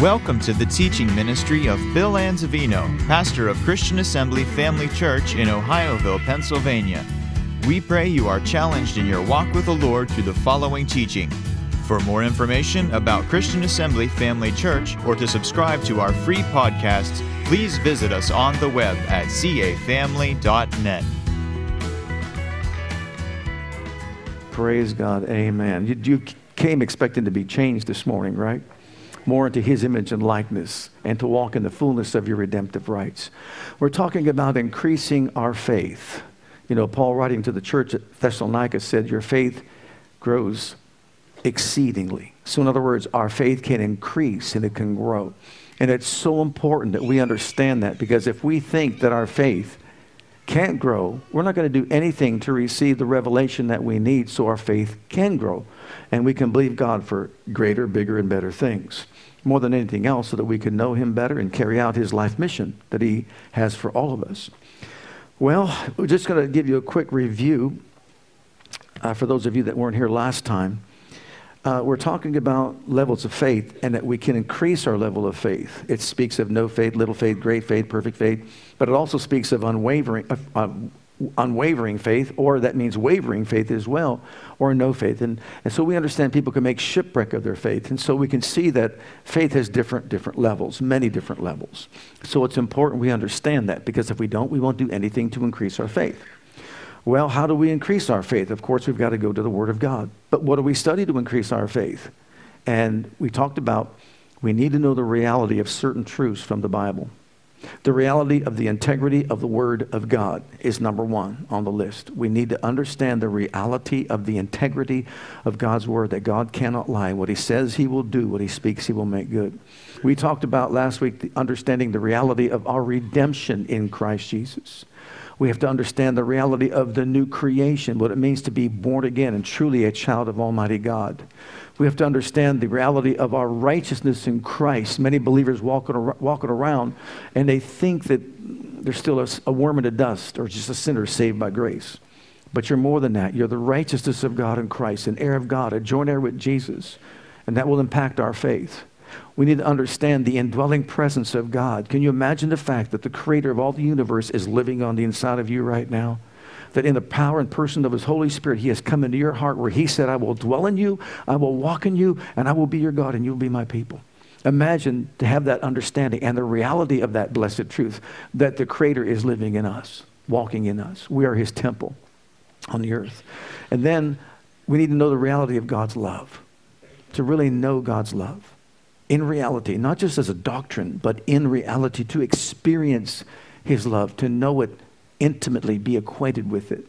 Welcome to the teaching ministry of Bill Anzavino, pastor of Christian Assembly Family Church in Ohioville, Pennsylvania. We pray you are challenged in your walk with the Lord through the following teaching. For more information about Christian Assembly Family Church or to subscribe to our free podcasts, please visit us on the web at cafamily.net. Praise God. Amen. You, you came expecting to be changed this morning, right? More into His image and likeness and to walk in the fullness of your redemptive rights. We're talking about increasing our faith. You know, Paul, writing to the church at Thessalonica, said, Your faith grows exceedingly. So, in other words, our faith can increase and it can grow. And it's so important that we understand that because if we think that our faith can't grow, we're not going to do anything to receive the revelation that we need so our faith can grow. And we can believe God for greater, bigger, and better things. More than anything else, so that we can know Him better and carry out His life mission that He has for all of us. Well, we're just going to give you a quick review uh, for those of you that weren't here last time. Uh, we're talking about levels of faith and that we can increase our level of faith. It speaks of no faith, little faith, great faith, perfect faith, but it also speaks of unwavering, uh, unwavering faith, or that means wavering faith as well, or no faith. And, and so we understand people can make shipwreck of their faith. And so we can see that faith has different, different levels, many different levels. So it's important we understand that because if we don't, we won't do anything to increase our faith. Well, how do we increase our faith? Of course, we've got to go to the Word of God. But what do we study to increase our faith? And we talked about we need to know the reality of certain truths from the Bible. The reality of the integrity of the Word of God is number one on the list. We need to understand the reality of the integrity of God's Word, that God cannot lie. What He says, He will do. What He speaks, He will make good. We talked about last week the understanding the reality of our redemption in Christ Jesus. We have to understand the reality of the new creation, what it means to be born again and truly a child of Almighty God. We have to understand the reality of our righteousness in Christ. Many believers walking, walking around and they think that they're still a, a worm in the dust or just a sinner saved by grace. But you're more than that. You're the righteousness of God in Christ, an heir of God, a joint heir with Jesus. And that will impact our faith. We need to understand the indwelling presence of God. Can you imagine the fact that the creator of all the universe is living on the inside of you right now? That in the power and person of his Holy Spirit, he has come into your heart where he said, I will dwell in you, I will walk in you, and I will be your God, and you'll be my people. Imagine to have that understanding and the reality of that blessed truth that the Creator is living in us, walking in us. We are His temple on the earth. And then we need to know the reality of God's love, to really know God's love in reality, not just as a doctrine, but in reality, to experience His love, to know it intimately, be acquainted with it.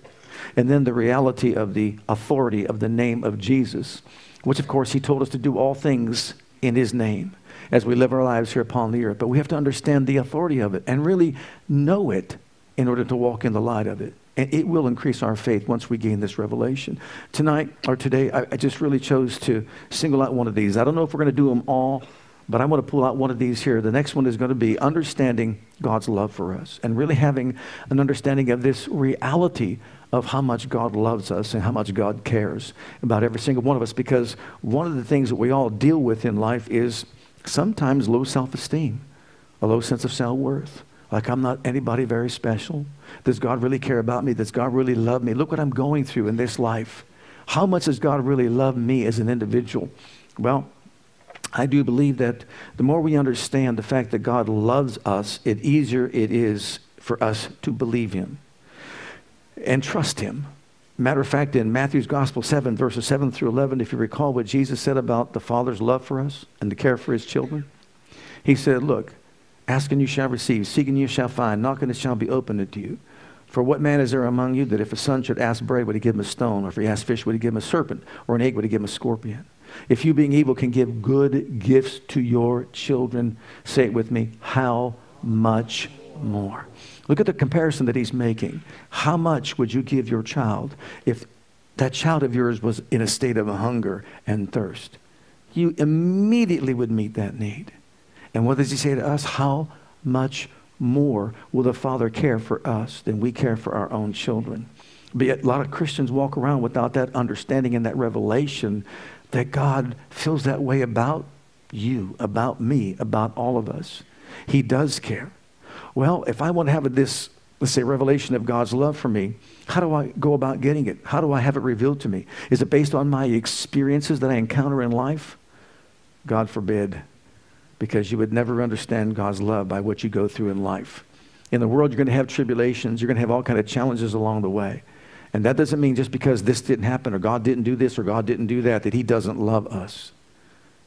And then the reality of the authority of the name of Jesus, which, of course, He told us to do all things in His name as we live our lives here upon the earth. But we have to understand the authority of it and really know it in order to walk in the light of it. And it will increase our faith once we gain this revelation. Tonight or today, I, I just really chose to single out one of these. I don't know if we're going to do them all, but I want to pull out one of these here. The next one is going to be understanding God's love for us and really having an understanding of this reality of how much God loves us and how much God cares about every single one of us. Because one of the things that we all deal with in life is sometimes low self esteem, a low sense of self worth. Like I'm not anybody very special. Does God really care about me? Does God really love me? Look what I'm going through in this life. How much does God really love me as an individual? Well, I do believe that the more we understand the fact that God loves us, it easier it is for us to believe Him and trust Him. Matter of fact, in Matthew's Gospel 7, verses 7 through 11, if you recall what Jesus said about the Father's love for us and the care for His children, He said, Look, Ask and you shall receive. Seek and you shall find. Knock and it shall be opened unto you. For what man is there among you that if a son should ask bread, would he give him a stone? Or if he ask fish, would he give him a serpent? Or an egg, would he give him a scorpion? If you, being evil, can give good gifts to your children, say it with me, how much more? Look at the comparison that he's making. How much would you give your child if that child of yours was in a state of hunger and thirst? You immediately would meet that need. And what does he say to us? How much more will the Father care for us than we care for our own children? But yet, a lot of Christians walk around without that understanding and that revelation that God feels that way about you, about me, about all of us. He does care. Well, if I want to have this, let's say, revelation of God's love for me, how do I go about getting it? How do I have it revealed to me? Is it based on my experiences that I encounter in life? God forbid, because you would never understand God's love by what you go through in life. In the world, you're going to have tribulations, you're going to have all kind of challenges along the way. And that doesn't mean just because this didn't happen or God didn't do this or God didn't do that that he doesn't love us.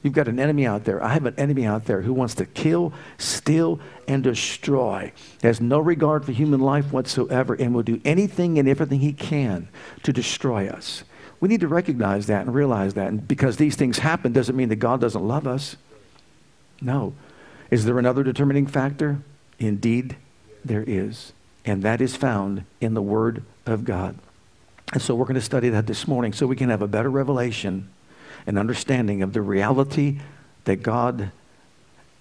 You've got an enemy out there. I have an enemy out there who wants to kill, steal, and destroy. Has no regard for human life whatsoever and will do anything and everything he can to destroy us. We need to recognize that and realize that. And because these things happen doesn't mean that God doesn't love us. No. Is there another determining factor? Indeed, there is. And that is found in the Word of God. And so we're going to study that this morning so we can have a better revelation and understanding of the reality that God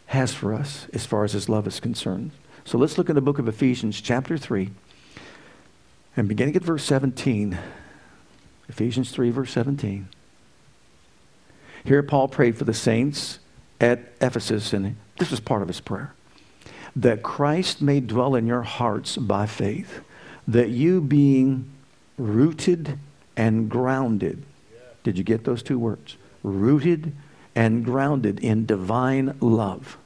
has for us as far as his love is concerned. So let's look in the book of Ephesians, chapter 3, and beginning at verse 17. Ephesians 3, verse 17. Here, Paul prayed for the saints at Ephesus, and this was part of his prayer that Christ may dwell in your hearts by faith, that you being rooted and grounded did you get those two words? Rooted and grounded in divine love.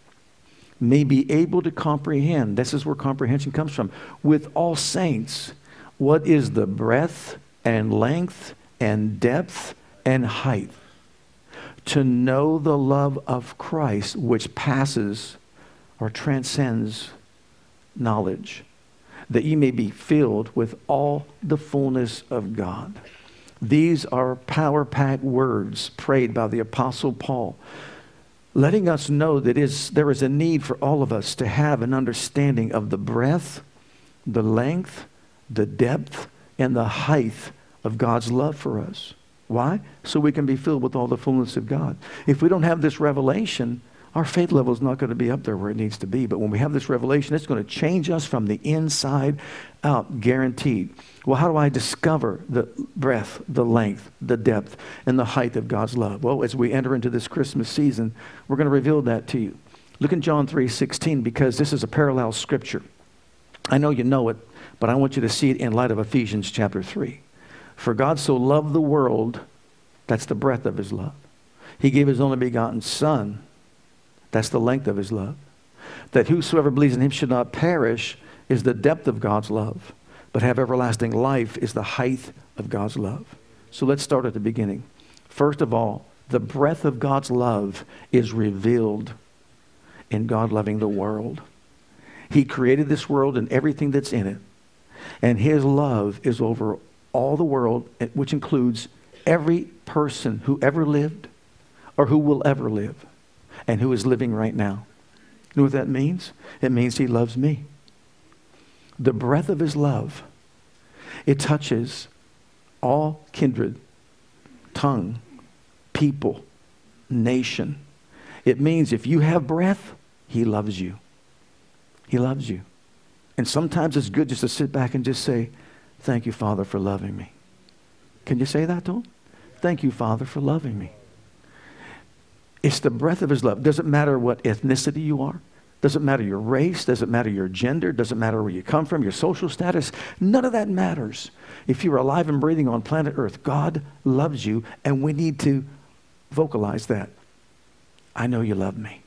May be able to comprehend, this is where comprehension comes from, with all saints, what is the breadth and length and depth and height. To know the love of Christ, which passes or transcends knowledge, that ye may be filled with all the fullness of God. These are power packed words prayed by the Apostle Paul, letting us know that is, there is a need for all of us to have an understanding of the breadth, the length, the depth, and the height of God's love for us. Why? So we can be filled with all the fullness of God. If we don't have this revelation, our faith level is not going to be up there where it needs to be. But when we have this revelation, it's going to change us from the inside out, guaranteed. Well, how do I discover the breadth, the length, the depth, and the height of God's love? Well, as we enter into this Christmas season, we're going to reveal that to you. Look in John 3 16, because this is a parallel scripture. I know you know it, but I want you to see it in light of Ephesians chapter 3. For God so loved the world, that's the breadth of his love. He gave his only begotten Son that's the length of his love. That whosoever believes in him should not perish is the depth of God's love, but have everlasting life is the height of God's love. So let's start at the beginning. First of all, the breadth of God's love is revealed in God loving the world. He created this world and everything that's in it. And his love is over all the world, eh, which includes every person who ever lived or who will ever live and who is living right now. You know what that means? It means he loves me. The breath of his love, it touches all kindred, tongue, people, nation. It means if you have breath, he loves you. He loves you. And sometimes it's good just to sit back and just say, Thank you, Father, for loving me. Can you say that to him? Thank you, Father, for loving me. It's the breath of his love. Doesn't matter what ethnicity you are. Doesn't matter your race. Doesn't matter your gender. Doesn't matter where you come from, your social status. None of that matters. If you're alive and breathing on planet Earth, God loves you, and we need to vocalize that. I know you love me.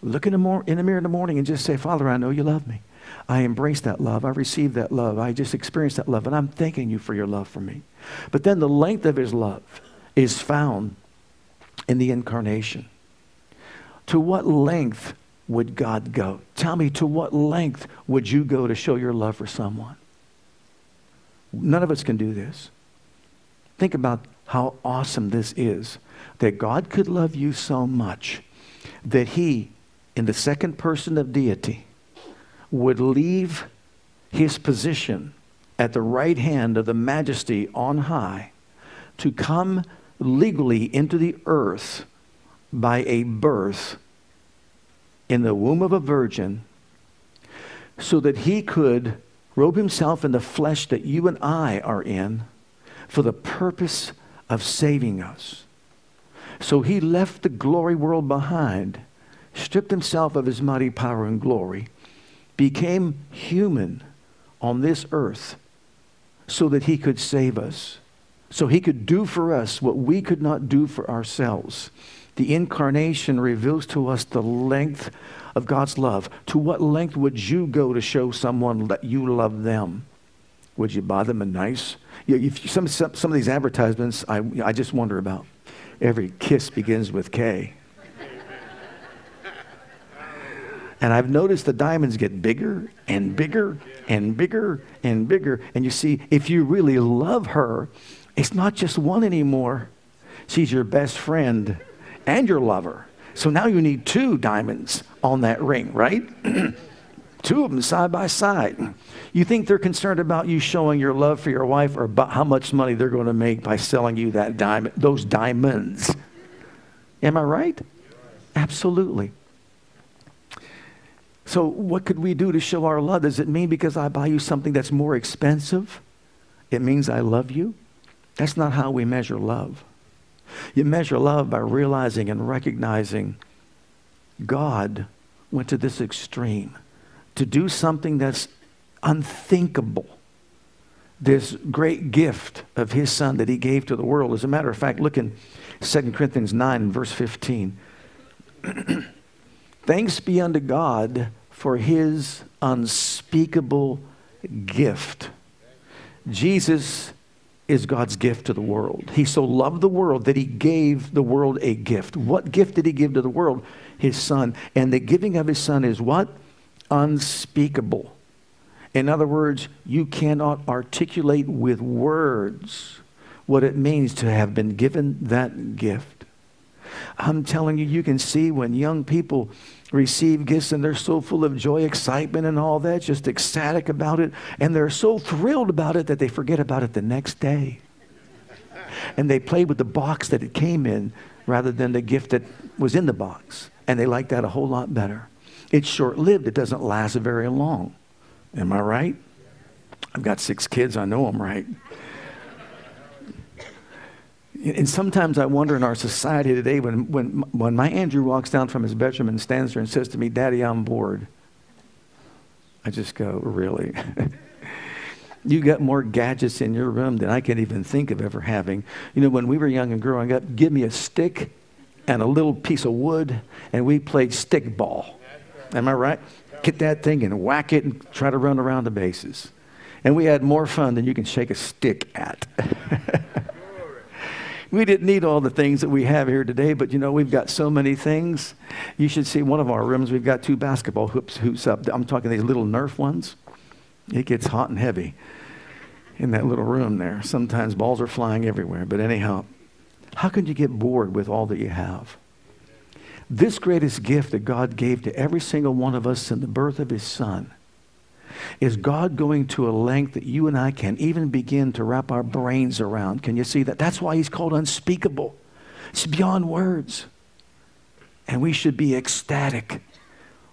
Look in the, mor- in the mirror in the morning and just say, Father, I know you love me. I embrace that love. I receive that love. I just experience that love, and I'm thanking you for your love for me. But then the length of his love is found in the incarnation. To what length would God go? Tell me, to what length would you go to show your love for someone? None of us can do this. Think about how awesome this is that God could love you so much that He, in the second person of deity, would leave His position at the right hand of the majesty on high to come legally into the earth by a birth in the womb of a virgin so that he could robe himself in the flesh that you and I are in for the purpose of saving us. So he left the glory world behind, stripped himself of his mighty power and glory, became human on this earth so that he could save us, so he could do for us what we could not do for ourselves. The incarnation reveals to us the length of God's love. To what length would you go to show someone that you love them? Would you buy them a nice? You some, some, some of these advertisements, I, I just wonder about. Every kiss begins with K. And I've noticed the diamonds get bigger and bigger and bigger and bigger. And you see, if you really love her, it's not just one anymore. She's your best friend and your lover. So now you need two diamonds on that ring, right? two of them side by side. You think they're concerned about you showing your love for your wife or about how much money they're going to make by selling you that diamond, those diamonds. Am I right? Absolutely. So, what could we do to show our love? Does it mean because I buy you something that's more expensive, it means I love you? That's not how we measure love. You measure love by realizing and recognizing God went to this extreme to do something that's unthinkable. This great gift of his son that he gave to the world. As a matter of fact, look in 2 Corinthians 9, verse 15. Thanks be unto God for his unspeakable gift. Jesus is God's gift to the world. He so loved the world that he gave the world a gift. What gift did he give to the world? His son. And the giving of his son is what? Unspeakable. In other words, you cannot articulate with words what it means to have been given that gift. I'm telling you, you can see when young people receive gifts and they're so full of joy, excitement, and all that, just ecstatic about it. And they're so thrilled about it that they forget about it the next day. And they play with the box that it came in rather than the gift that was in the box. And they like that a whole lot better. It's short lived, it doesn't last very long. Am I right? I've got six kids, I know I'm right. And sometimes I wonder in our society today when, when, when my Andrew walks down from his bedroom and stands there and says to me, Daddy, I'm bored. I just go, Really? you got more gadgets in your room than I can even think of ever having. You know, when we were young and growing up, give me a stick and a little piece of wood, and we played stick ball. Am I right? Get that thing and whack it and try to run around the bases. And we had more fun than you can shake a stick at. we didn't need all the things that we have here today, but you know, we've got so many things. You should see one of our rooms, we've got two basketball hoops, hoops up. I'm talking these little Nerf ones. It gets hot and heavy in that little room there. Sometimes balls are flying everywhere, but anyhow, how can you get bored with all that you have? This greatest gift that God gave to every single one of us in the birth of his son is God going to a length that you and I can't even begin to wrap our brains around? Can you see that? That's why he's called unspeakable. It's beyond words. And we should be ecstatic.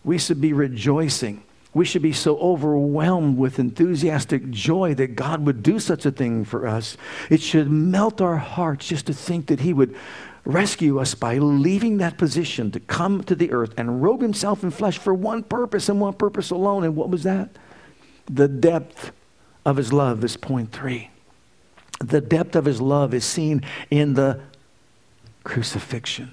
We should be rejoicing. We should be so overwhelmed with enthusiastic joy that God would do such a thing for us. It should melt our hearts just to think that He would rescue us by leaving that position to come to the earth and robe Himself in flesh for one purpose and one purpose alone. And what was that? The depth of his love is point three. The depth of his love is seen in the crucifixion.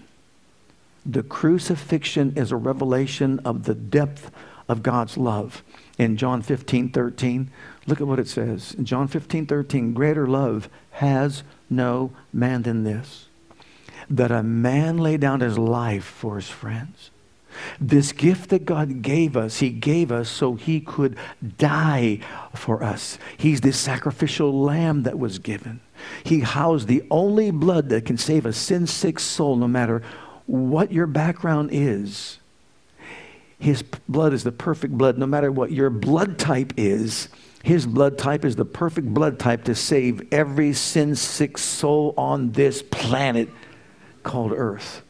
The crucifixion is a revelation of the depth of God's love. In John 15, 13, look at what it says. In John 15, 13, greater love has no man than this, that a man lay down his life for his friends. This gift that God gave us, He gave us so He could die for us. He's the sacrificial lamb that was given. He housed the only blood that can save a sin sick soul, no matter what your background is. His blood is the perfect blood, no matter what your blood type is. His blood type is the perfect blood type to save every sin sick soul on this planet called earth.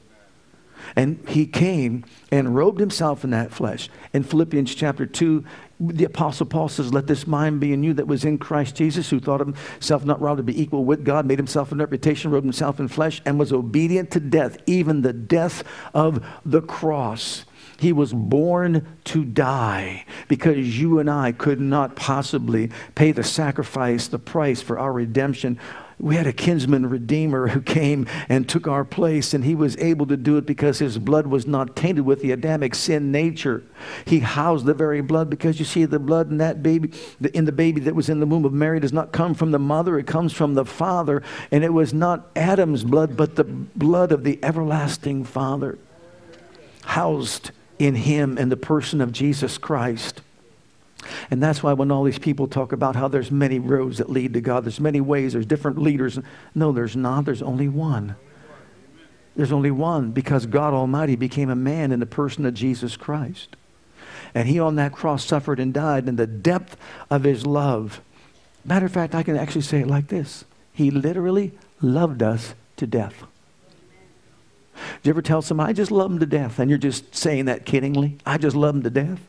And he came and robed himself in that flesh. In Philippians chapter 2, the Apostle Paul says, Let this mind be in you that was in Christ Jesus, who thought himself not robed to be equal with God, made himself an reputation, robed himself in flesh, and was obedient to death, even the death of the cross. He was born to die because you and I could not possibly pay the sacrifice, the price for our redemption we had a kinsman redeemer who came and took our place, and he was able to do it because his blood was not tainted with the Adamic sin nature. He housed the very blood because you see, the blood in that baby, in the baby that was in the womb of Mary, does not come from the mother, it comes from the father. And it was not Adam's blood, but the blood of the everlasting Father, housed in him in the person of Jesus Christ. And that's why when all these people talk about how there's many roads that lead to God, there's many ways, there's different leaders. No, there's not. There's only one. There's only one because God Almighty became a man in the person of Jesus Christ. And he on that cross suffered and died in the depth of his love. Matter of fact, I can actually say it like this He literally loved us to death. Did you ever tell somebody, I just love them to death? And you're just saying that kiddingly? I just love them to death?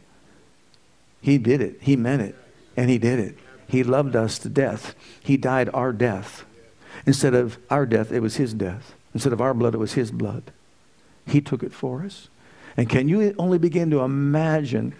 He did it. He meant it. And He did it. He loved us to death. He died our death. Instead of our death, it was His death. Instead of our blood, it was His blood. He took it for us. And can you only begin to imagine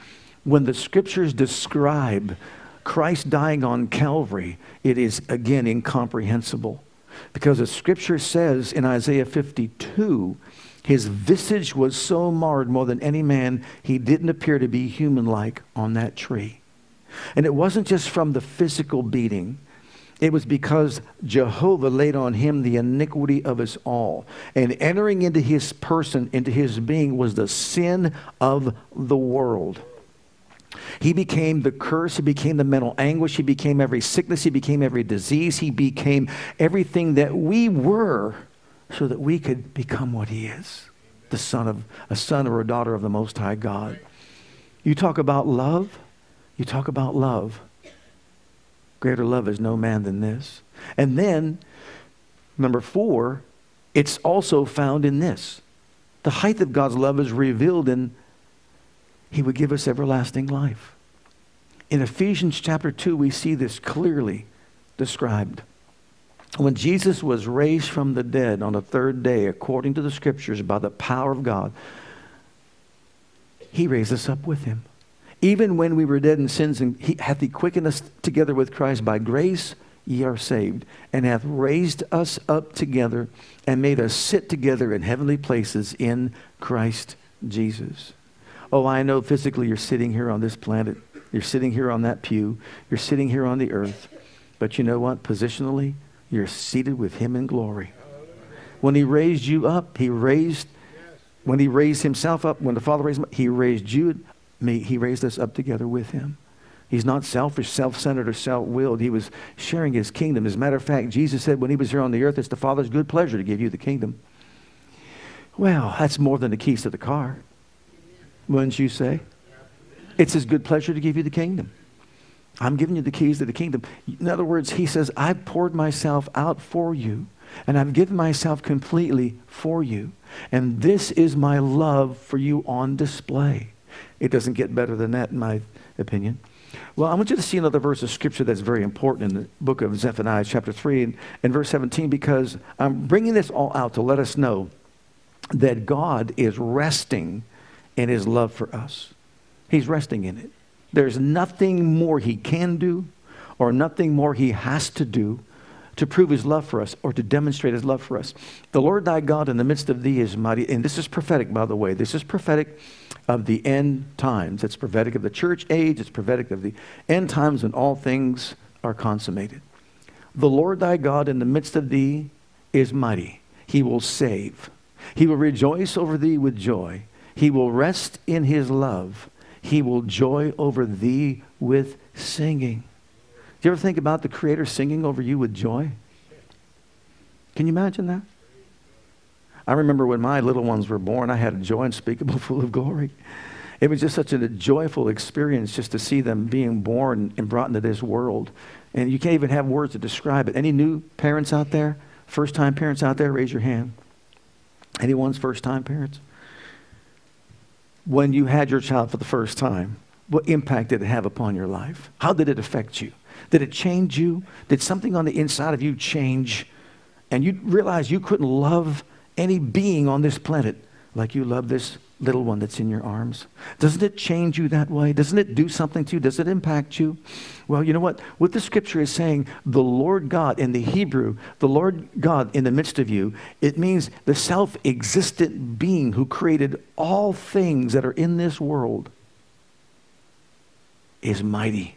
when the scriptures describe Christ dying on Calvary, it is again incomprehensible. Because the scripture says in Isaiah 52 his visage was so marred more than any man, he didn't appear to be human like on that tree. And it wasn't just from the physical beating, it was because Jehovah laid on him the iniquity of us all. And entering into his person, into his being, was the sin of the world. He became the curse. He became the mental anguish. He became every sickness. He became every disease. He became everything that we were so that we could become what he is the son of a son or a daughter of the most high god you talk about love you talk about love greater love is no man than this and then number four it's also found in this the height of god's love is revealed in he would give us everlasting life in ephesians chapter 2 we see this clearly described when Jesus was raised from the dead on the third day, according to the scriptures, by the power of God, he raised us up with him. Even when we were dead in sins, and he hath he quickened us together with Christ by grace, ye are saved, and hath raised us up together and made us sit together in heavenly places in Christ Jesus. Oh, I know physically you're sitting here on this planet. You're sitting here on that pew. You're sitting here on the earth. But you know what? Positionally, you're seated with him in glory. When he raised you up, he raised, when he raised himself up, when the Father raised him he raised you, me, he raised us up together with him. He's not selfish, self centered, or self willed. He was sharing his kingdom. As a matter of fact, Jesus said when he was here on the earth, it's the Father's good pleasure to give you the kingdom. Well, that's more than the keys to the car, wouldn't you say? It's his good pleasure to give you the kingdom. I'm giving you the keys to the kingdom. In other words, he says, I've poured myself out for you, and I've given myself completely for you. And this is my love for you on display. It doesn't get better than that, in my opinion. Well, I want you to see another verse of scripture that's very important in the book of Zephaniah, chapter 3, and, and verse 17, because I'm bringing this all out to let us know that God is resting in his love for us. He's resting in it. There's nothing more he can do or nothing more he has to do to prove his love for us or to demonstrate his love for us. The Lord thy God in the midst of thee is mighty. And this is prophetic, by the way. This is prophetic of the end times. It's prophetic of the church age. It's prophetic of the end times when all things are consummated. The Lord thy God in the midst of thee is mighty. He will save. He will rejoice over thee with joy. He will rest in his love. He will joy over thee with singing. Do you ever think about the Creator singing over you with joy? Can you imagine that? I remember when my little ones were born, I had a joy unspeakable, full of glory. It was just such a joyful experience just to see them being born and brought into this world. And you can't even have words to describe it. Any new parents out there? First time parents out there? Raise your hand. Anyone's first time parents? When you had your child for the first time, what impact did it have upon your life? How did it affect you? Did it change you? Did something on the inside of you change? And you realize you couldn't love any being on this planet like you love this little one that's in your arms? Doesn't it change you that way? Doesn't it do something to you? Does it impact you? Well, you know what? What the scripture is saying, the Lord God in the Hebrew, the Lord God in the midst of you, it means the self existent being who created all things that are in this world is mighty.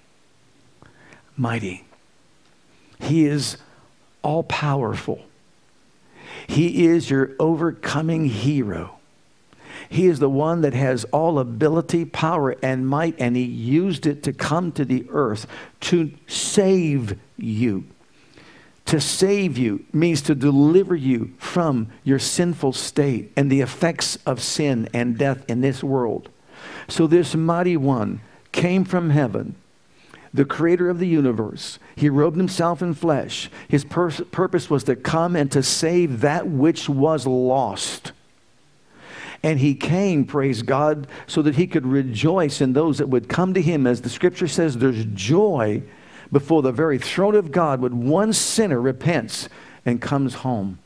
Mighty. He is all powerful. He is your overcoming hero. He is the one that has all ability, power, and might, and He used it to come to the earth to save you. To save you means to deliver you from your sinful state and the effects of sin and death in this world. So, this mighty one came from heaven, the creator of the universe. He robed himself in flesh. His pur- purpose was to come and to save that which was lost. And he came, praise God, so that he could rejoice in those that would come to him. As the scripture says, there's joy before the very throne of God when one sinner repents and comes home.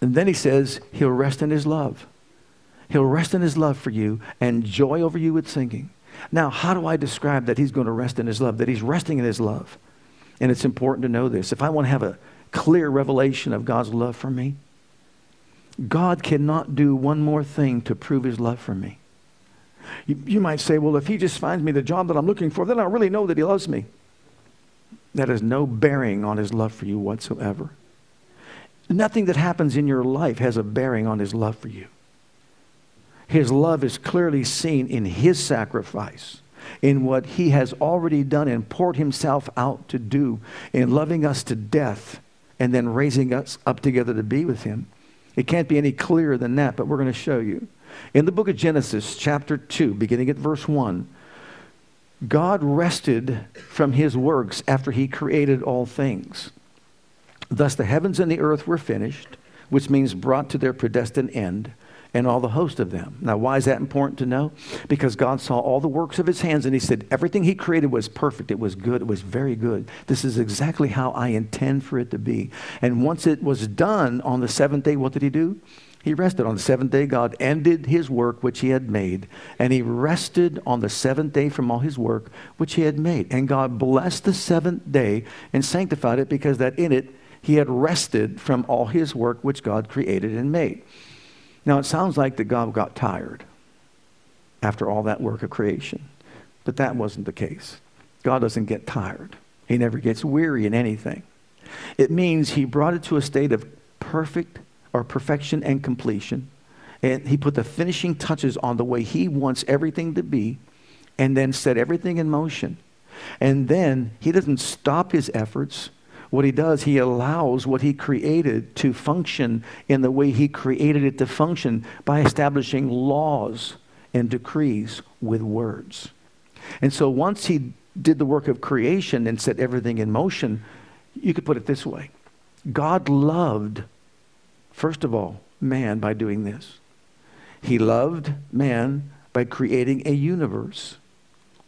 And then he says, he'll rest in his love. He'll rest in his love for you and joy over you with singing. Now, how do I describe that he's going to rest in his love? That he's resting in his love. And it's important to know this. If I want to have a clear revelation of God's love for me, God cannot do one more thing to prove his love for me. You, you, might say, well, if he just finds me the job that I'm looking for, then I really know that he loves me. That has no bearing on his love for you whatsoever. Nothing that happens in your life has a bearing on his love for you. His love is clearly seen in his sacrifice, in what he has already done and poured himself out to do, in loving us to death and then raising us up together to be with him. It can't be any clearer than that, but we're going to show you. In the book of Genesis, chapter 2, beginning at verse 1, God rested from his works after he created all things. Thus the heavens and the earth were finished, which means brought to their predestined end and all the host of them. Now, why is that important to know? Because God saw all the works of his hands and he said, Everything he created was perfect. It was good. It was very good. This is exactly how I intend for it to be. And once it was done on the seventh day, what did he do? He rested. On the seventh day, God ended his work which he had made, and he rested on the seventh day from all his work which he had made. And God blessed the seventh day and sanctified it because that in it he had rested from all his work which God created and made. Now, it sounds like that God got tired after all that work of creation, but that wasn't the case. God doesn't get tired, He never gets weary in anything. It means He brought it to a state of perfect or perfection and completion. And He put the finishing touches on the way He wants everything to be, and then set everything in motion. And then He doesn't stop His efforts what he does, he allows what he created to function in the way he created it to function by establishing laws and decrees with words. And so once he did the work of creation and set everything in motion, you could put it this way God loved, first of all, man by doing this. He loved man by creating a universe.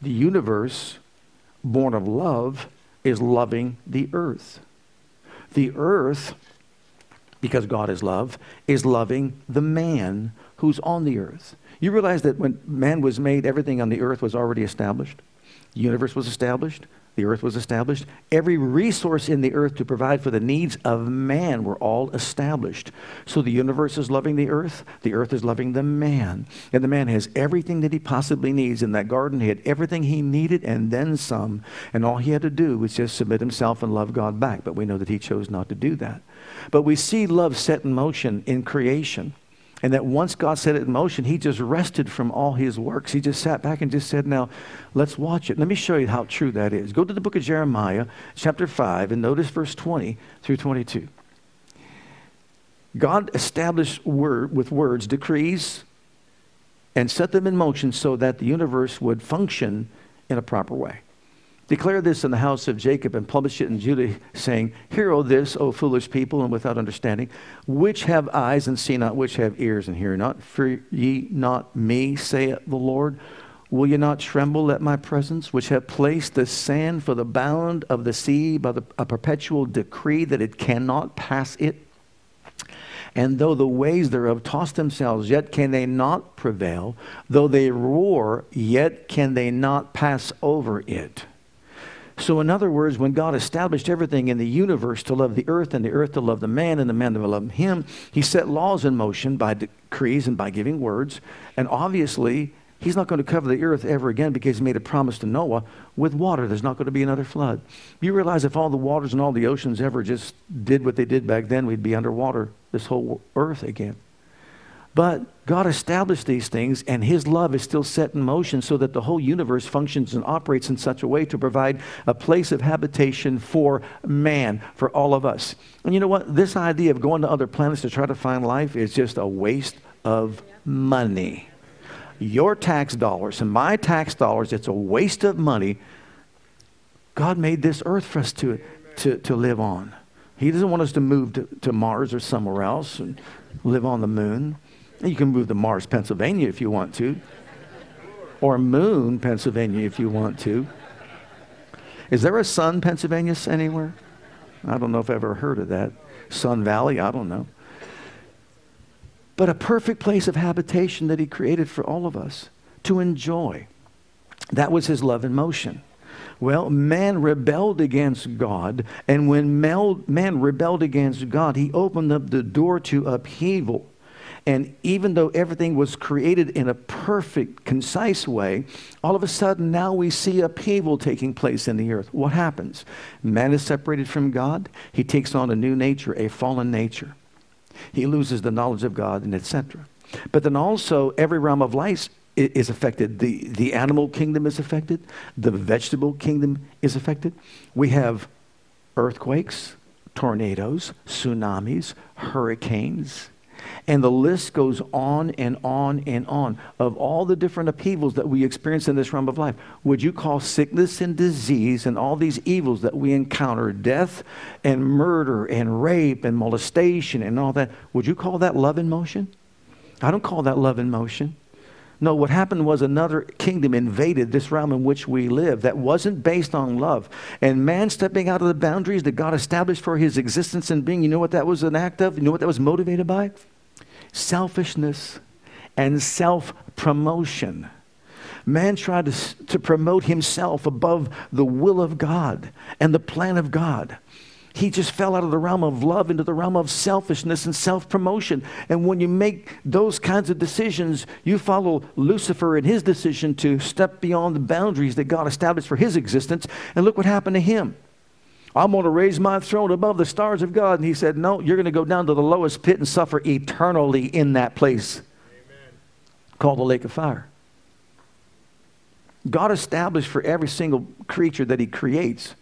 The universe, born of love, is loving the earth. The earth, because God is love, is loving the man who's on the earth. You realize that when man was made, everything on the earth was already established. The universe was established. The earth was established. Every resource in the earth to provide for the needs of man were all established. So the universe is loving the earth. The earth is loving the man. And the man has everything that he possibly needs. In that garden, he had everything he needed and then some. And all he had to do was just submit himself and love God back. But we know that he chose not to do that. But we see love set in motion in creation. And that once God set it in motion, he just rested from all his works. He just sat back and just said, Now, let's watch it. Let me show you how true that is. Go to the book of Jeremiah, chapter 5, and notice verse 20 through 22. God established word, with words decrees and set them in motion so that the universe would function in a proper way. Declare this in the house of Jacob and publish it in Judah, saying, Hear, O this, O foolish people, and without understanding, which have eyes and see not, which have ears and hear not. Fear ye not me, saith the Lord. Will ye not tremble at my presence, which have placed the sand for the bound of the sea by the, a perpetual decree that it cannot pass it? And though the waves thereof toss themselves, yet can they not prevail. Though they roar, yet can they not pass over it. So, in other words, when God established everything in the universe to love the earth and the earth to love the man and the man to love him, he set laws in motion by decrees and by giving words. And obviously, he's not going to cover the earth ever again because he made a promise to Noah with water. There's not going to be another flood. You realize if all the waters and all the oceans ever just did what they did back then, we'd be underwater, this whole earth again. But God established these things, and His love is still set in motion so that the whole universe functions and operates in such a way to provide a place of habitation for man, for all of us. And you know what? This idea of going to other planets to try to find life is just a waste of money. Your tax dollars and my tax dollars, it's a waste of money. God made this earth for us to, to, to live on. He doesn't want us to move to, to Mars or somewhere else and live on the moon. You can move to Mars, Pennsylvania if you want to, or Moon, Pennsylvania if you want to. Is there a Sun, Pennsylvania anywhere? I don't know if I've ever heard of that. Sun Valley, I don't know. But a perfect place of habitation that He created for all of us to enjoy. That was His love in motion. Well, man rebelled against God, and when man rebelled against God, he opened up the door to upheaval. And even though everything was created in a perfect, concise way, all of a sudden now we see upheaval taking place in the earth. What happens? Man is separated from God. He takes on a new nature, a fallen nature. He loses the knowledge of God, and etc. But then also, every realm of life is affected. The, the animal kingdom is affected. The vegetable kingdom is affected. We have earthquakes, tornadoes, tsunamis, hurricanes, and the list goes on and on and on of all the different upheavals that we experience in this realm of life. Would you call sickness and disease and all these evils that we encounter, death and murder and rape and molestation and all that, would you call that love in motion? I don't call that love in motion. No, what happened was another kingdom invaded this realm in which we live that wasn't based on love. And man stepping out of the boundaries that God established for his existence and being, you know what that was an act of? You know what that was motivated by? Selfishness and self promotion. Man tried to, to promote himself above the will of God and the plan of God. He just fell out of the realm of love into the realm of selfishness and self promotion. And when you make those kinds of decisions, you follow Lucifer in his decision to step beyond the boundaries that God established for his existence. And look what happened to him. I'm going to raise my throne above the stars of God. And he said, No, you're going to go down to the lowest pit and suffer eternally in that place Amen. called the lake of fire. God established for every single creature that he creates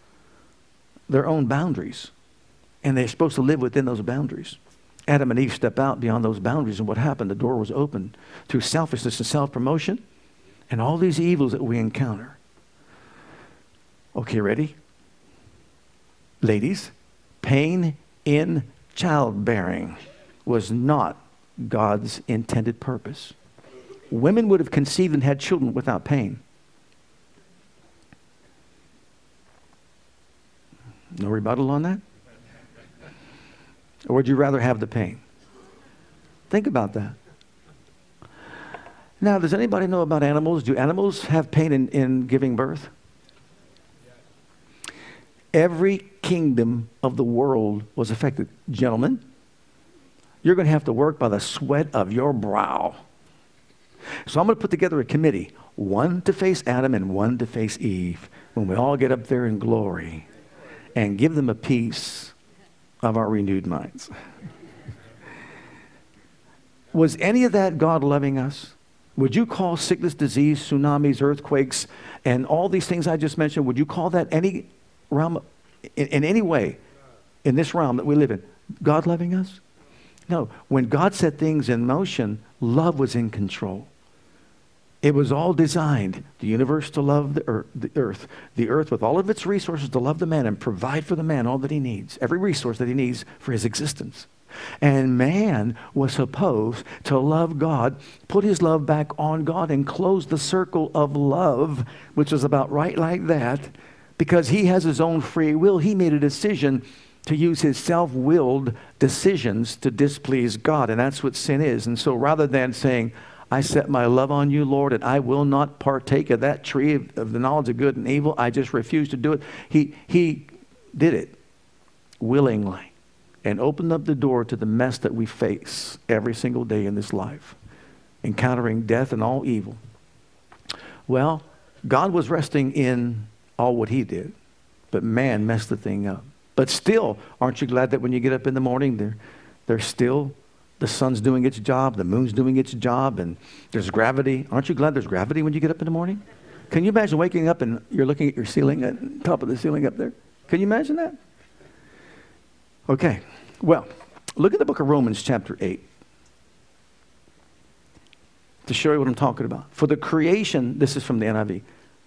their own boundaries. And they're supposed to live within those boundaries. Adam and Eve step out beyond those boundaries, and what happened? The door was opened through selfishness and self promotion and all these evils that we encounter. Okay, ready? Ladies, pain in childbearing was not God's intended purpose. Women would have conceived and had children without pain. No rebuttal on that? Or would you rather have the pain? Think about that. Now, does anybody know about animals? Do animals have pain in, in giving birth? Every kingdom of the world was affected. Gentlemen, you're going to have to work by the sweat of your brow. So I'm going to put together a committee, one to face Adam and one to face Eve, when we all get up there in glory and give them a piece of our renewed minds. Was any of that God loving us? Would you call sickness, disease, tsunamis, earthquakes, and all these things I just mentioned, would you call that any realm, in, in any way, in this realm that we live in, God loving us? No. When God set things in motion, love was in control. It was all designed, the universe to love the earth, the earth, the earth with all of its resources to love the man and provide for the man all that he needs, every resource that he needs for his existence. And man was supposed to love God, put his love back on God, and close the circle of love, which was about right like that, because he has his own free will. He made a decision to use his self willed decisions to displease God. And that's what sin is. And so rather than saying, I set my love on you, Lord, and I will not partake of that tree of, of the knowledge of good and evil. I just refuse to do it. He, he did it willingly and opened up the door to the mess that we face every single day in this life, encountering death and all evil. Well, God was resting in all what he did, but man messed the thing up. But still, aren't you glad that when you get up in the morning, there, there's still the sun's doing its job, the moon's doing its job, and there's gravity. Aren't you glad there's gravity when you get up in the morning? Can you imagine waking up and you're looking at your ceiling, at top of the ceiling up there? Can you imagine that? Okay, well, look at the book of Romans, chapter 8, to show you what I'm talking about. For the creation, this is from the NIV,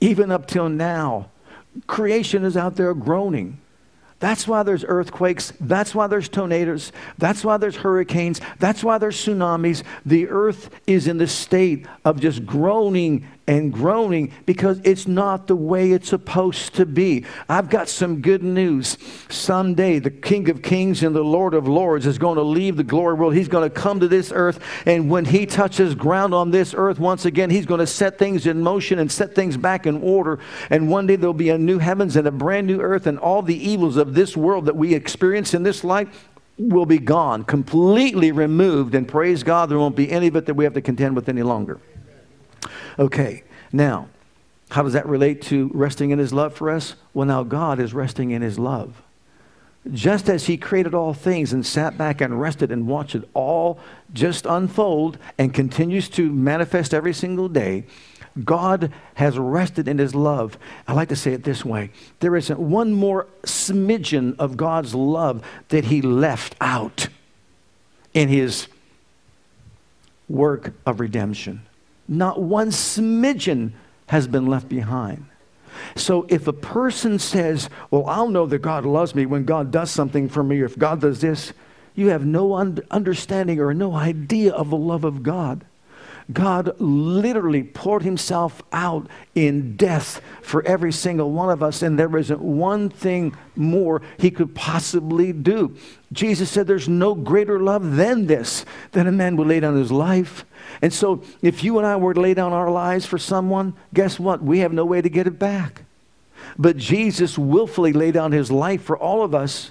even up till now. Creation is out there groaning. That's why there's earthquakes. That's why there's tornadoes. That's why there's hurricanes. That's why there's tsunamis. The earth is in the state of just groaning and groaning because it's not the way it's supposed to be. I've got some good news. Someday, the King of Kings and the Lord of Lords is going to leave the glory world. He's going to come to this earth, and when he touches ground on this earth once again, he's going to set things in motion and set things back in order. And one day there'll be a new heavens and a brand new earth, and all the evils of this world that we experience in this life will be gone, completely removed, and praise God, there won't be any of it that we have to contend with any longer. Okay, now, how does that relate to resting in his love for us? Well, now God is resting in his love. Just as he created all things and sat back and rested and watched it all just unfold and continues to manifest every single day, God has rested in his love. I like to say it this way there isn't one more smidgen of God's love that he left out in his work of redemption. Not one smidgen has been left behind. So if a person says, Well, I'll know that God loves me when God does something for me, or if God does this, you have no understanding or no idea of the love of God. God literally poured himself out in death for every single one of us, and there isn't one thing more he could possibly do. Jesus said, There's no greater love than this, that a man would lay down his life. And so, if you and I were to lay down our lives for someone, guess what? We have no way to get it back. But Jesus willfully laid down his life for all of us,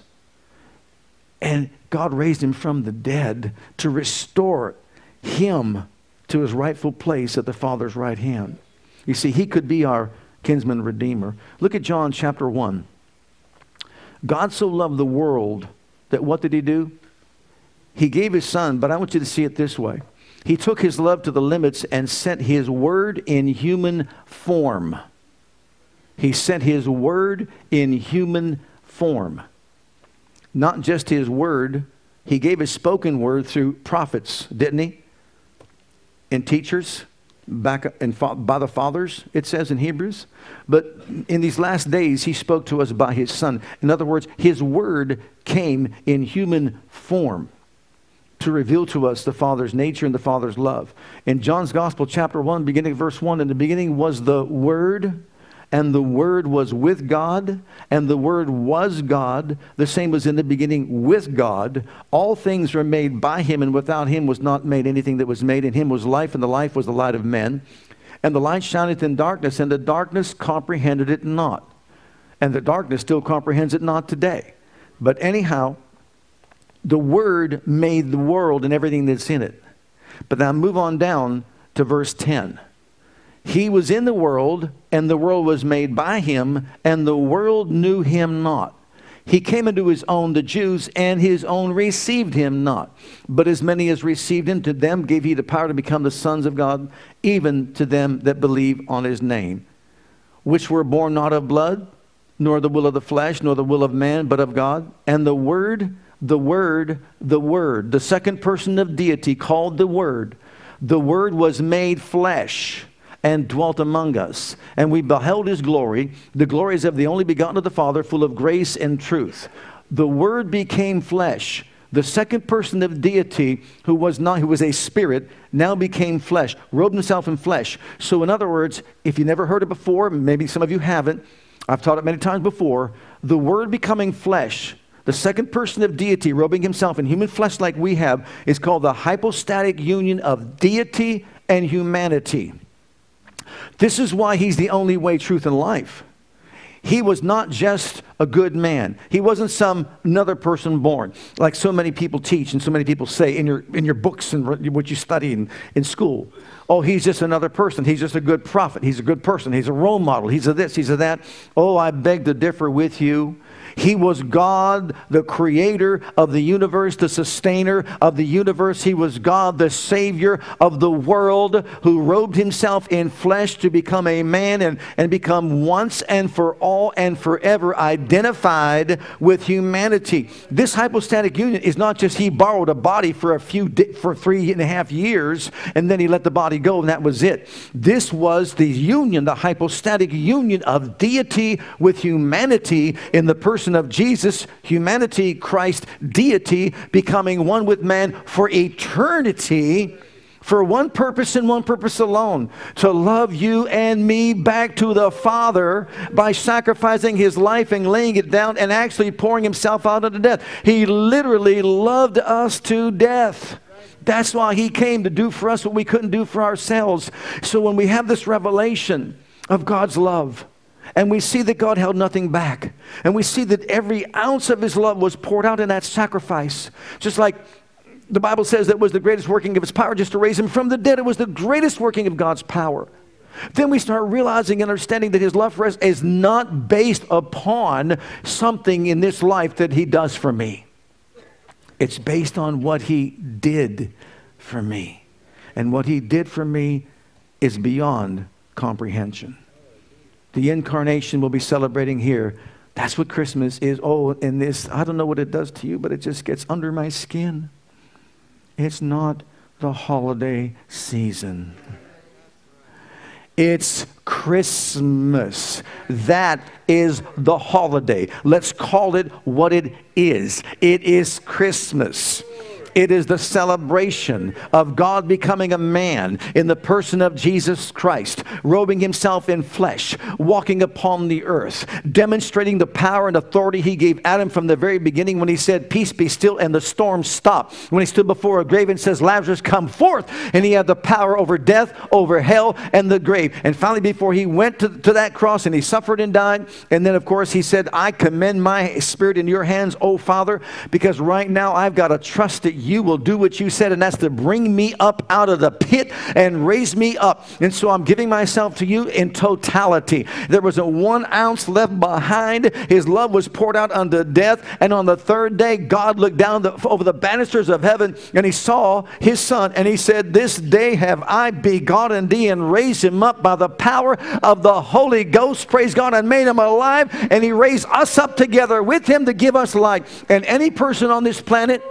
and God raised him from the dead to restore him to his rightful place at the Father's right hand. You see, he could be our kinsman redeemer. Look at John chapter 1. God so loved the world that what did he do? He gave his son, but I want you to see it this way. He took his love to the limits and sent his word in human form. He sent his word in human form. Not just his word, he gave his spoken word through prophets, didn't he? And teachers back in, by the fathers, it says in Hebrews. But in these last days, he spoke to us by his son. In other words, his word came in human form to reveal to us the Father's nature and the Father's love. In John's Gospel, chapter 1, beginning verse 1, in the beginning was the Word, and the Word was with God, and the Word was God. The same was in the beginning with God. All things were made by Him, and without Him was not made anything that was made. In Him was life, and the life was the light of men. And the light shineth in darkness, and the darkness comprehended it not. And the darkness still comprehends it not today. But anyhow, the Word made the world and everything that's in it. But now move on down to verse 10. He was in the world, and the world was made by him, and the world knew him not. He came into his own, the Jews, and his own received him not. But as many as received him, to them gave he the power to become the sons of God, even to them that believe on his name, which were born not of blood, nor the will of the flesh, nor the will of man, but of God. And the Word, the Word, the Word, the second person of deity called the Word, the Word was made flesh and dwelt among us. And we beheld his glory, the glories of the only begotten of the Father, full of grace and truth. The Word became flesh. The second person of deity, who was not, who was a spirit, now became flesh, robed himself in flesh. So, in other words, if you never heard it before, maybe some of you haven't, I've taught it many times before. The Word becoming flesh, the second person of deity, robing himself in human flesh like we have, is called the hypostatic union of deity and humanity. This is why he's the only way, truth, and life. He was not just a good man. He wasn't some another person born, like so many people teach and so many people say in your, in your books and what you study in, in school. Oh, he's just another person. He's just a good prophet. He's a good person. He's a role model. He's a this, he's a that. Oh, I beg to differ with you. He was God, the creator of the universe, the sustainer of the universe. He was God, the savior of the world, who robed himself in flesh to become a man and, and become once and for all and forever identified with humanity. This hypostatic union is not just he borrowed a body for a few for three and a half years and then he let the body go and that was it. This was the union, the hypostatic union of deity with humanity in the person person of Jesus, humanity, Christ, deity, becoming one with man for eternity for one purpose and one purpose alone to love you and me back to the Father by sacrificing his life and laying it down and actually pouring himself out unto death. He literally loved us to death. That's why he came to do for us what we couldn't do for ourselves. So when we have this revelation of God's love, and we see that God held nothing back. And we see that every ounce of his love was poured out in that sacrifice. Just like the Bible says that was the greatest working of his power just to raise him from the dead. It was the greatest working of God's power. Then we start realizing and understanding that his love for us is not based upon something in this life that he does for me. It's based on what he did for me. And what he did for me is beyond comprehension the incarnation we'll be celebrating here. That's what Christmas is. Oh, and this, I don't know what it does to you, but it just gets under my skin. It's not the holiday season. It's Christmas. That is the holiday. Let's call it what it is. It is Christmas. It is the celebration of God becoming a man in the person of Jesus Christ, robing himself in flesh, walking upon the earth, demonstrating the power and authority he gave Adam from the very beginning when he said, Peace be still, and the storm stopped. When he stood before a grave and says, Lazarus, come forth, and he had the power over death, over hell, and the grave. And finally, before he went to, to that cross and he suffered and died, and then, of course, he said, I commend my spirit in your hands, O Father, because right now I've got to trust that will do what you said, and that's to bring me up out of the pit and raise me up. And so I'm giving myself to you in totality. There was a one ounce left behind. His love was poured out unto death. And on the third day, God looked down the, over the banisters of heaven and he saw his son. And he said, This day have I begotten thee and raised him up by the power of the Holy Ghost. Praise God, and made him alive. And he raised us up together with him to give us life. And any person on this planet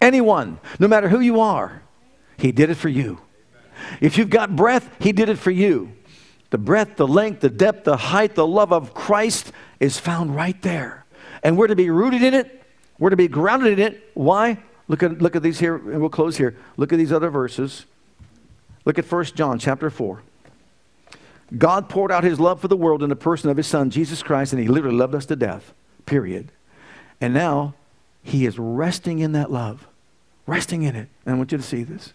Anyone, no matter who you are, He did it for you. If you've got breath, He did it for you. The breadth, the length, the depth, the height, the love of Christ is found right there. And we're to be rooted in it. We're to be grounded in it. Why? Look at, look at these here, and we'll close here. Look at these other verses. Look at 1 John chapter 4. God poured out his love for the world in the person of his son, Jesus Christ, and he literally loved us to death, period. And now he is resting in that love resting in it. And I want you to see this.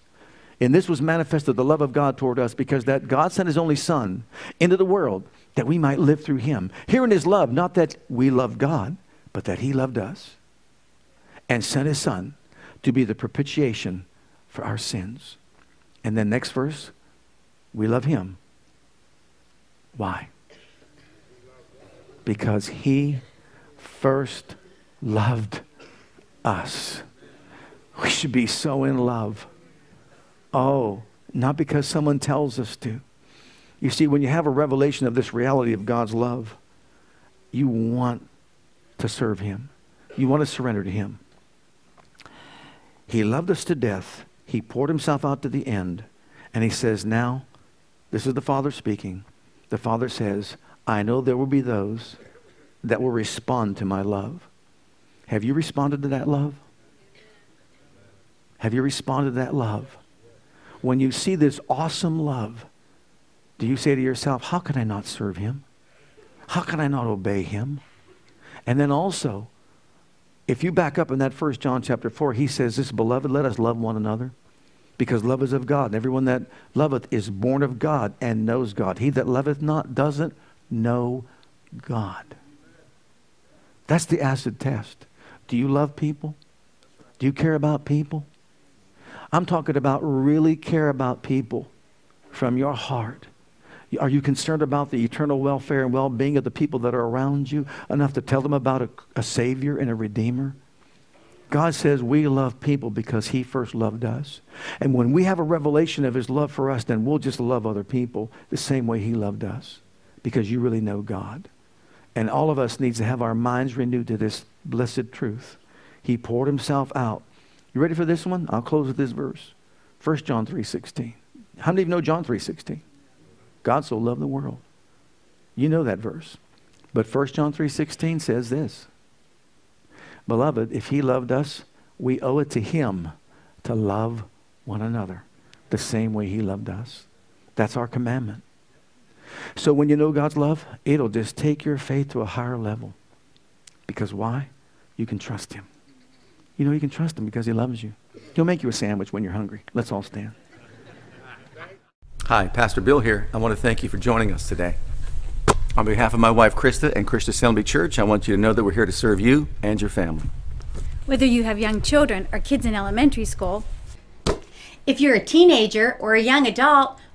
And this was manifested the love of God toward us because that God sent his only son into the world that we might live through him. Here in his love, not that we love God, but that he loved us and sent his son to be the propitiation for our sins. And then next verse, we love him Why? Because he first loved us. We should be so in love. Oh, not because someone tells us to. You see, when you have a revelation of this reality of God's love, you want to serve Him. You want to surrender to Him. He loved us to death. He poured Himself out to the end. And He says, Now, this is the Father speaking. The Father says, I know there will be those that will respond to my love. Have you responded to that love? Have you responded to that love? When you see this awesome love, do you say to yourself, How can I not serve him? How can I not obey him? And then also, if you back up in that first John chapter 4, he says, This beloved, let us love one another. Because love is of God. And everyone that loveth is born of God and knows God. He that loveth not doesn't know God. That's the acid test. Do you love people? Do you care about people? I'm talking about really care about people from your heart. Are you concerned about the eternal welfare and well being of the people that are around you enough to tell them about a, a, Savior and a Redeemer? God says we love people because He first loved us. And when we have a revelation of His love for us, then we'll just love other people the same way He loved us because you really know God. And all of us needs to have our minds renewed to this blessed truth. He poured Himself out. You ready for this one? I'll close with this verse. 1 John 3.16. How many of you know John 3.16? God so loved the world. You know that verse. But 1 John 3:16 says this. Beloved, if he loved us, we owe it to him to love one another the same way he loved us. That's our commandment. So when you know God's love, it'll just take your faith to a higher level. Because why? You can trust him. You know you can trust him because he loves you. He'll make you a sandwich when you're hungry. Let's all stand. Hi, Pastor Bill here. I want to thank you for joining us today. On behalf of my wife Krista and Christian Assembly Church, I want you to know that we're here to serve you and your family. Whether you have young children or kids in elementary school, if you're a teenager or a young adult,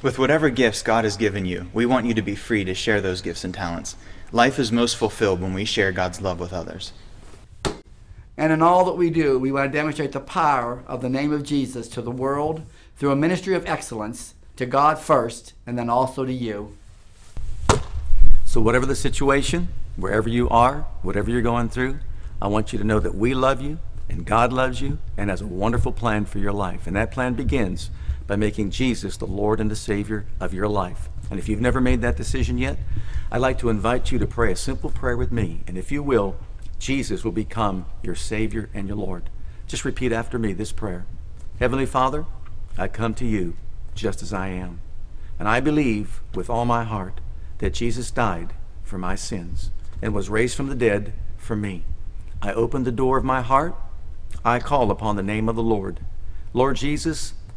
With whatever gifts God has given you, we want you to be free to share those gifts and talents. Life is most fulfilled when we share God's love with others. And in all that we do, we want to demonstrate the power of the name of Jesus to the world through a ministry of excellence to God first and then also to you. So, whatever the situation, wherever you are, whatever you're going through, I want you to know that we love you and God loves you and has a wonderful plan for your life. And that plan begins by making Jesus the Lord and the Savior of your life. And if you've never made that decision yet, I'd like to invite you to pray a simple prayer with me. And if you will, Jesus will become your Savior and your Lord. Just repeat after me this prayer Heavenly Father, I come to you just as I am. And I believe with all my heart that Jesus died for my sins and was raised from the dead for me. I open the door of my heart. I call upon the name of the Lord. Lord Jesus,